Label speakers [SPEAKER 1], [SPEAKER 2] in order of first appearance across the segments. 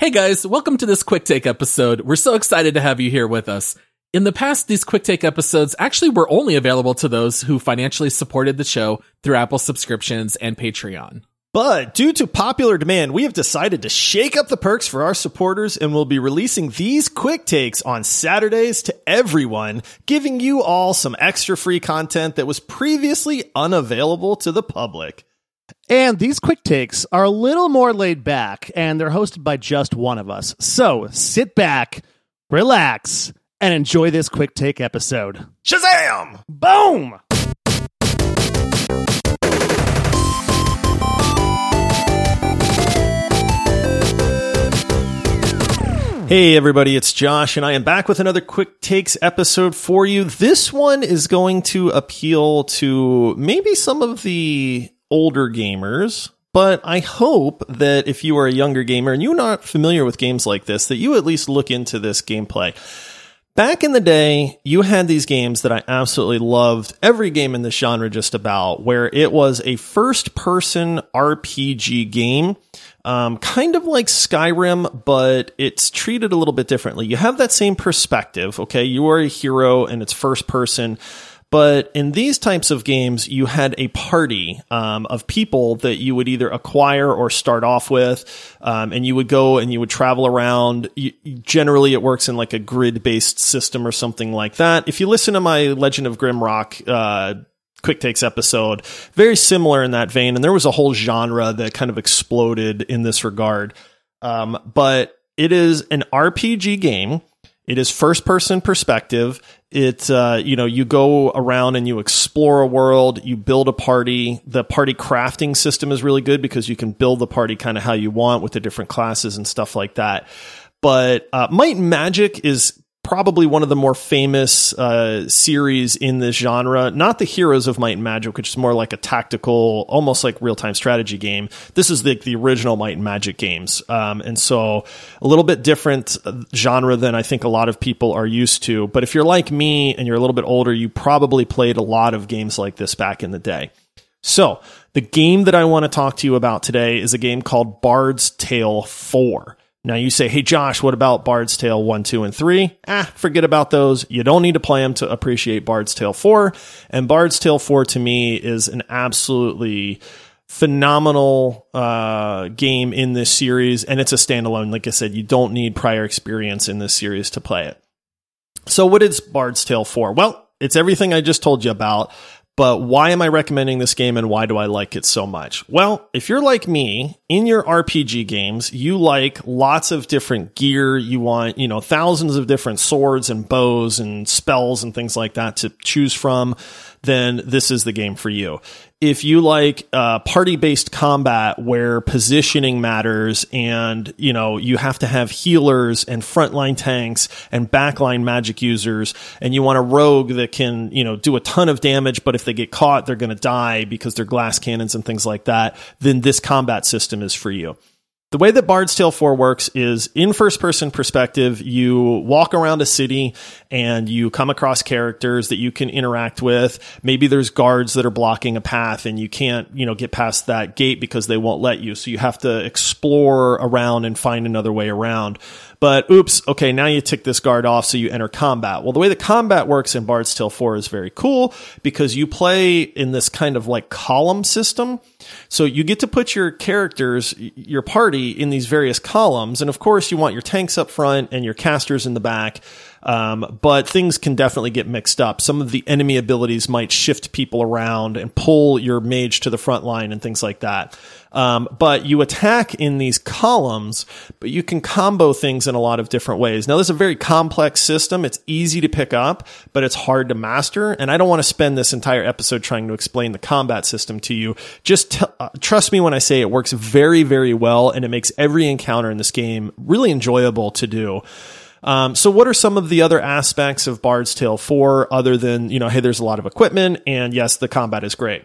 [SPEAKER 1] Hey guys, welcome to this quick take episode. We're so excited to have you here with us. In the past, these quick take episodes actually were only available to those who financially supported the show through Apple subscriptions and Patreon.
[SPEAKER 2] But due to popular demand, we have decided to shake up the perks for our supporters and we'll be releasing these quick takes on Saturdays to everyone, giving you all some extra free content that was previously unavailable to the public.
[SPEAKER 3] And these quick takes are a little more laid back, and they're hosted by just one of us. So sit back, relax, and enjoy this quick take episode.
[SPEAKER 2] Shazam!
[SPEAKER 3] Boom!
[SPEAKER 2] Hey everybody, it's Josh and I am back with another quick takes episode for you. This one is going to appeal to maybe some of the older gamers, but I hope that if you are a younger gamer and you're not familiar with games like this, that you at least look into this gameplay. Back in the day, you had these games that I absolutely loved. Every game in this genre just about where it was a first person RPG game um, kind of like Skyrim, but it's treated a little bit differently. You have that same perspective, okay? You are a hero and it's first person. But in these types of games, you had a party um, of people that you would either acquire or start off with, um, and you would go and you would travel around. You, generally, it works in like a grid-based system or something like that. If you listen to my Legend of Grimrock uh, quick takes episode very similar in that vein and there was a whole genre that kind of exploded in this regard um, but it is an rpg game it is first person perspective. It uh, you know you go around and you explore a world you build a party. The party crafting system is really good because you can build the party kind of how you want with the different classes and stuff like that. But uh, might and magic is probably one of the more famous uh, series in this genre. Not the Heroes of Might and Magic, which is more like a tactical, almost like real time strategy game. This is the, the original Might and Magic games. Um, and so a little bit different uh, genre than I think a lot of people are used to. But if you're like me and you're a little bit older, you probably played a lot of games like this back in the day. So the game that I want to talk to you about today is a game called Bard's Tale 4. Now you say, hey Josh, what about Bard's Tale 1, 2, and 3? Ah, forget about those. You don't need to play them to appreciate Bard's Tale 4. And Bard's Tale 4 to me is an absolutely phenomenal uh, game in this series. And it's a standalone. Like I said, you don't need prior experience in this series to play it. So what is Bard's Tale 4? Well, it's everything I just told you about. But why am I recommending this game and why do I like it so much? Well, if you're like me, in your RPG games, you like lots of different gear. You want, you know, thousands of different swords and bows and spells and things like that to choose from then this is the game for you. If you like uh, party based combat where positioning matters and, you know, you have to have healers and frontline tanks and backline magic users and you want a rogue that can, you know, do a ton of damage, but if they get caught, they're going to die because they're glass cannons and things like that, then this combat system is for you. The way that Bard's Tale 4 works is in first person perspective, you walk around a city and you come across characters that you can interact with. Maybe there's guards that are blocking a path and you can't, you know, get past that gate because they won't let you. So you have to explore around and find another way around. But oops, okay, now you tick this guard off, so you enter combat. Well, the way the combat works in Bard's Tale 4 is very cool because you play in this kind of like column system. So you get to put your characters, your party in these various columns. And of course, you want your tanks up front and your casters in the back. Um, but things can definitely get mixed up. Some of the enemy abilities might shift people around and pull your mage to the front line and things like that. Um, but you attack in these columns, but you can combo things in a lot of different ways. Now, this is a very complex system. It's easy to pick up, but it's hard to master. And I don't want to spend this entire episode trying to explain the combat system to you. Just t- uh, trust me when I say it works very, very well, and it makes every encounter in this game really enjoyable to do. Um, so what are some of the other aspects of Bard's Tale 4 other than, you know, hey, there's a lot of equipment and yes, the combat is great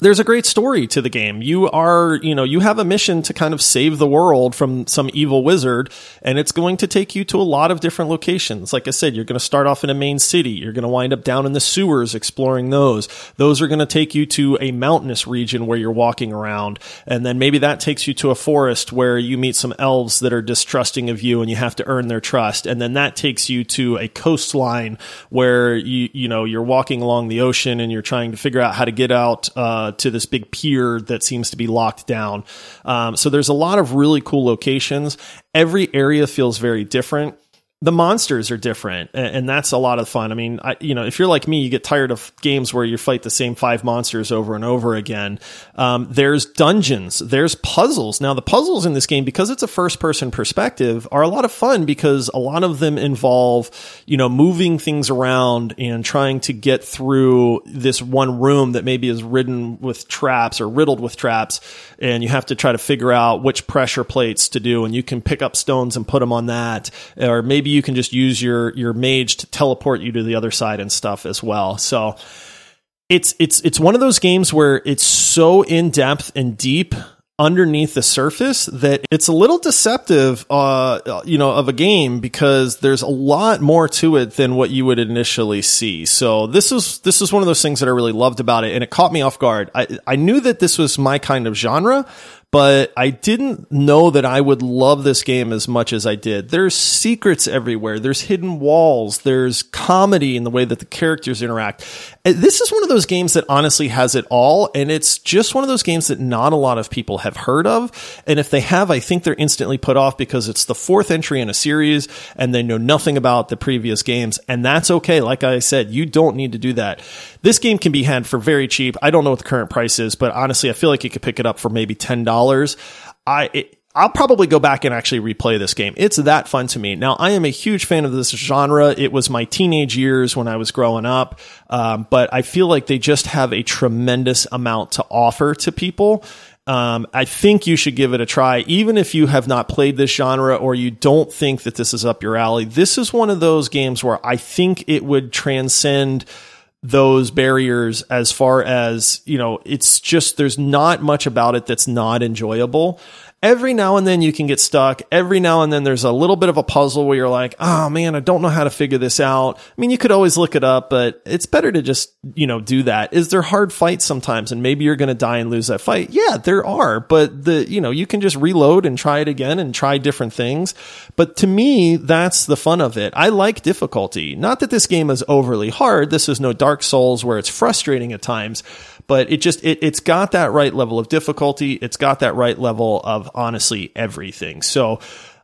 [SPEAKER 2] there's a great story to the game. You are, you know, you have a mission to kind of save the world from some evil wizard, and it's going to take you to a lot of different locations. Like I said, you're going to start off in a main city. You're going to wind up down in the sewers exploring those. Those are going to take you to a mountainous region where you're walking around. And then maybe that takes you to a forest where you meet some elves that are distrusting of you and you have to earn their trust. And then that takes you to a coastline where you, you know, you're walking along the ocean and you're trying to figure out how to get out, uh, uh, to this big pier that seems to be locked down. Um, so there's a lot of really cool locations. Every area feels very different the monsters are different and that's a lot of fun. I mean, I, you know, if you're like me, you get tired of games where you fight the same five monsters over and over again. Um, there's dungeons, there's puzzles. Now the puzzles in this game, because it's a first person perspective are a lot of fun because a lot of them involve, you know, moving things around and trying to get through this one room that maybe is ridden with traps or riddled with traps. And you have to try to figure out which pressure plates to do. And you can pick up stones and put them on that. Or maybe you can just use your your mage to teleport you to the other side and stuff as well. So it's it's it's one of those games where it's so in depth and deep underneath the surface that it's a little deceptive uh you know of a game because there's a lot more to it than what you would initially see so this is this is one of those things that i really loved about it and it caught me off guard i i knew that this was my kind of genre but I didn't know that I would love this game as much as I did. There's secrets everywhere. There's hidden walls. There's comedy in the way that the characters interact. Uh, this is one of those games that honestly has it all. And it's just one of those games that not a lot of people have heard of. And if they have, I think they're instantly put off because it's the fourth entry in a series and they know nothing about the previous games. And that's okay. Like I said, you don't need to do that. This game can be had for very cheap. I don't know what the current price is, but honestly, I feel like you could pick it up for maybe $10 dollars. I it, I'll probably go back and actually replay this game. It's that fun to me. Now, I am a huge fan of this genre. It was my teenage years when I was growing up, um, but I feel like they just have a tremendous amount to offer to people. Um, I think you should give it a try, even if you have not played this genre or you don't think that this is up your alley. This is one of those games where I think it would transcend those barriers as far as, you know, it's just, there's not much about it that's not enjoyable every now and then you can get stuck. Every now and then there's a little bit of a puzzle where you're like, oh man, I don't know how to figure this out. I mean, you could always look it up, but it's better to just, you know, do that. Is there hard fights sometimes and maybe you're going to die and lose that fight? Yeah, there are, but the, you know, you can just reload and try it again and try different things. But to me, that's the fun of it. I like difficulty. Not that this game is overly hard. This is no Dark Souls where it's frustrating at times but it just it, it's got that right level of difficulty. It's got that right level of honestly everything. So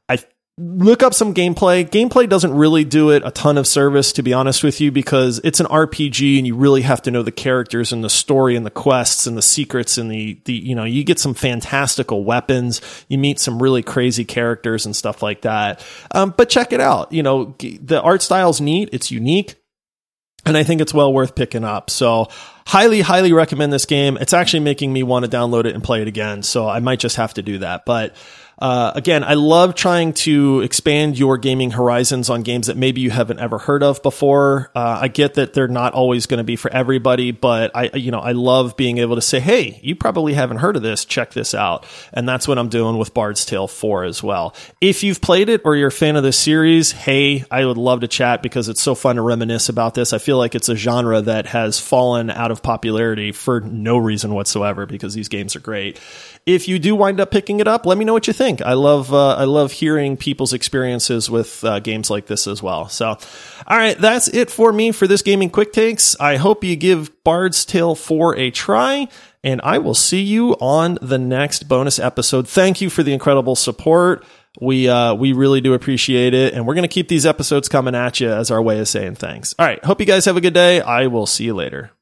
[SPEAKER 2] i look up some gameplay. Gameplay doesn't really do it a ton of service to be honest with you because it's an rpg and you really have to know the characters and the story and the quests and the secrets and the the you know you get some fantastical weapons. You meet some really crazy characters and stuff like that. Um, but check it out. You know the art style's neat. It's unique. And I think it's well worth picking up. So highly, highly recommend this game. It's actually making me want to download it and play it again. So I might just have to do that. But uh, again, I love trying to expand your gaming horizons on games that maybe you haven't ever heard of before. Uh, I get that they're not always going to be for everybody, but I, you know, I love being able to say, "Hey, you probably haven't heard of this. Check this out." And that's what I'm doing with Bard's Tale 4 as well. If you've played it or you're a fan of this series, hey, I would love to chat because it's so fun to reminisce about this. I feel like it's a genre that has fallen out of popularity for no reason whatsoever because these games are great if you do wind up picking it up, let me know what you think. I love uh, I love hearing people's experiences with uh, games like this as well. So, all right, that's it for me for this gaming quick takes. I hope you give Bard's Tale 4 a try, and I will see you on the next bonus episode. Thank you for the incredible support. We uh, we really do appreciate it, and we're to keep these episodes coming at you as our way of saying thanks. All right, hope you guys have a good day. I will see you later.